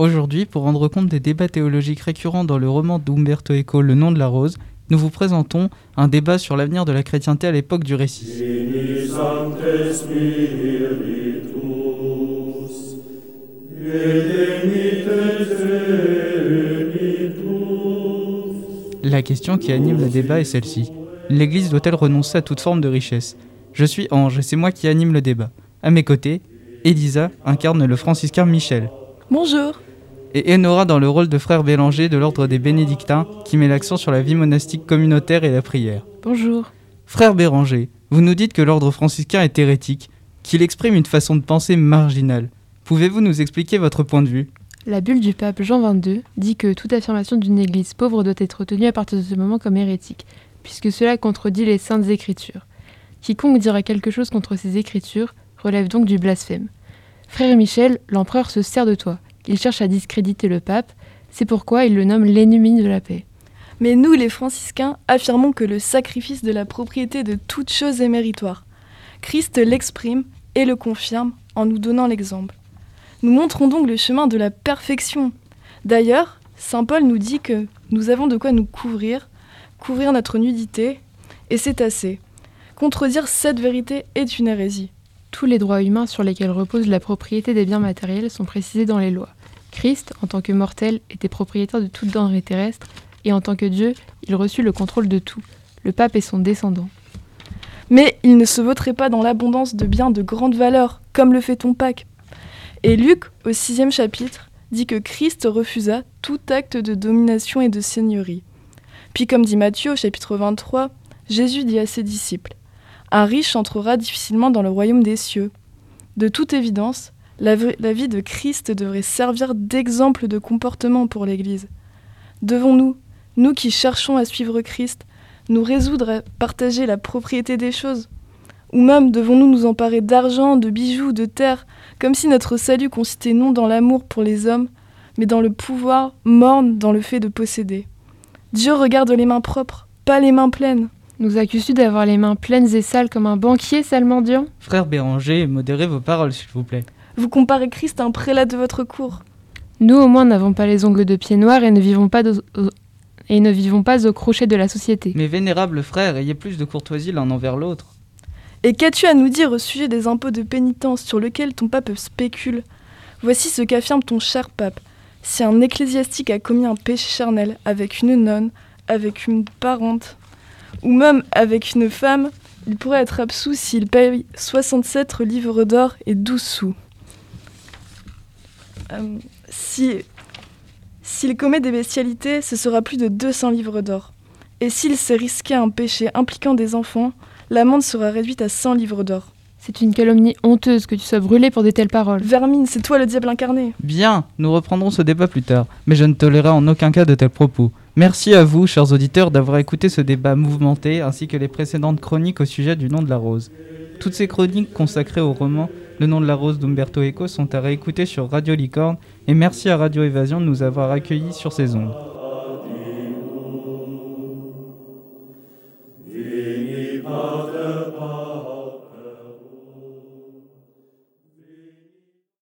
Aujourd'hui, pour rendre compte des débats théologiques récurrents dans le roman d'Umberto Eco Le nom de la rose, nous vous présentons un débat sur l'avenir de la chrétienté à l'époque du récit. La question qui anime le débat est celle-ci. L'Église doit-elle renoncer à toute forme de richesse? Je suis Ange et c'est moi qui anime le débat. À mes côtés, Elisa incarne le franciscain Michel. Bonjour. Et Enora dans le rôle de frère Bélanger de l'ordre des bénédictins qui met l'accent sur la vie monastique communautaire et la prière. Bonjour. Frère Béranger, vous nous dites que l'ordre franciscain est hérétique, qu'il exprime une façon de penser marginale. Pouvez-vous nous expliquer votre point de vue? La bulle du pape Jean XXII dit que toute affirmation d'une Église pauvre doit être tenue à partir de ce moment comme hérétique, puisque cela contredit les saintes écritures. Quiconque dira quelque chose contre ces écritures relève donc du blasphème. Frère Michel, l'empereur se sert de toi. Il cherche à discréditer le pape, c'est pourquoi il le nomme l'ennemi de la paix. Mais nous, les franciscains, affirmons que le sacrifice de la propriété de toute chose est méritoire. Christ l'exprime et le confirme en nous donnant l'exemple. Nous montrons donc le chemin de la perfection. D'ailleurs, Saint Paul nous dit que nous avons de quoi nous couvrir, couvrir notre nudité, et c'est assez. Contredire cette vérité est une hérésie. Tous les droits humains sur lesquels repose la propriété des biens matériels sont précisés dans les lois. Christ, en tant que mortel, était propriétaire de toute denrée terrestre, et en tant que Dieu, il reçut le contrôle de tout. Le pape est son descendant. Mais il ne se vautrait pas dans l'abondance de biens de grande valeur, comme le fait ton Pâques. Et Luc, au sixième chapitre, dit que Christ refusa tout acte de domination et de seigneurie. Puis comme dit Matthieu au chapitre 23, Jésus dit à ses disciples, Un riche entrera difficilement dans le royaume des cieux. De toute évidence, la, la vie de Christ devrait servir d'exemple de comportement pour l'Église. Devons-nous, nous qui cherchons à suivre Christ, nous résoudre à partager la propriété des choses? Ou même devons-nous nous emparer d'argent, de bijoux, de terres, comme si notre salut consistait non dans l'amour pour les hommes, mais dans le pouvoir morne dans le fait de posséder? Dieu regarde les mains propres, pas les mains pleines. Nous accuses-tu d'avoir les mains pleines et sales comme un banquier sale mendiant Frère Béranger, modérez vos paroles s'il vous plaît. Vous comparez Christ à un prélat de votre cour. Nous au moins n'avons pas les ongles de pied noirs et ne vivons pas de- et ne vivons pas au crochet de la société. Mais vénérable frère, ayez plus de courtoisie l'un envers l'autre. Et qu'as-tu à nous dire au sujet des impôts de pénitence sur lesquels ton pape spécule? Voici ce qu'affirme ton cher pape. Si un ecclésiastique a commis un péché charnel avec une nonne, avec une parente, ou même avec une femme, il pourrait être absous s'il paye 67 livres d'or et 12 sous. Euh, si, s'il commet des bestialités, ce sera plus de 200 livres d'or. Et s'il s'est risqué un péché impliquant des enfants, l'amende sera réduite à 100 livres d'or. C'est une calomnie honteuse que tu sois brûlé pour de telles paroles. Vermine, c'est toi le diable incarné. Bien, nous reprendrons ce débat plus tard, mais je ne tolérerai en aucun cas de tels propos. Merci à vous, chers auditeurs, d'avoir écouté ce débat mouvementé ainsi que les précédentes chroniques au sujet du nom de la rose. Toutes ces chroniques consacrées au roman le nom de la rose d'Umberto Eco sont à réécouter sur Radio Licorne et merci à Radio Évasion de nous avoir accueillis sur ces ondes.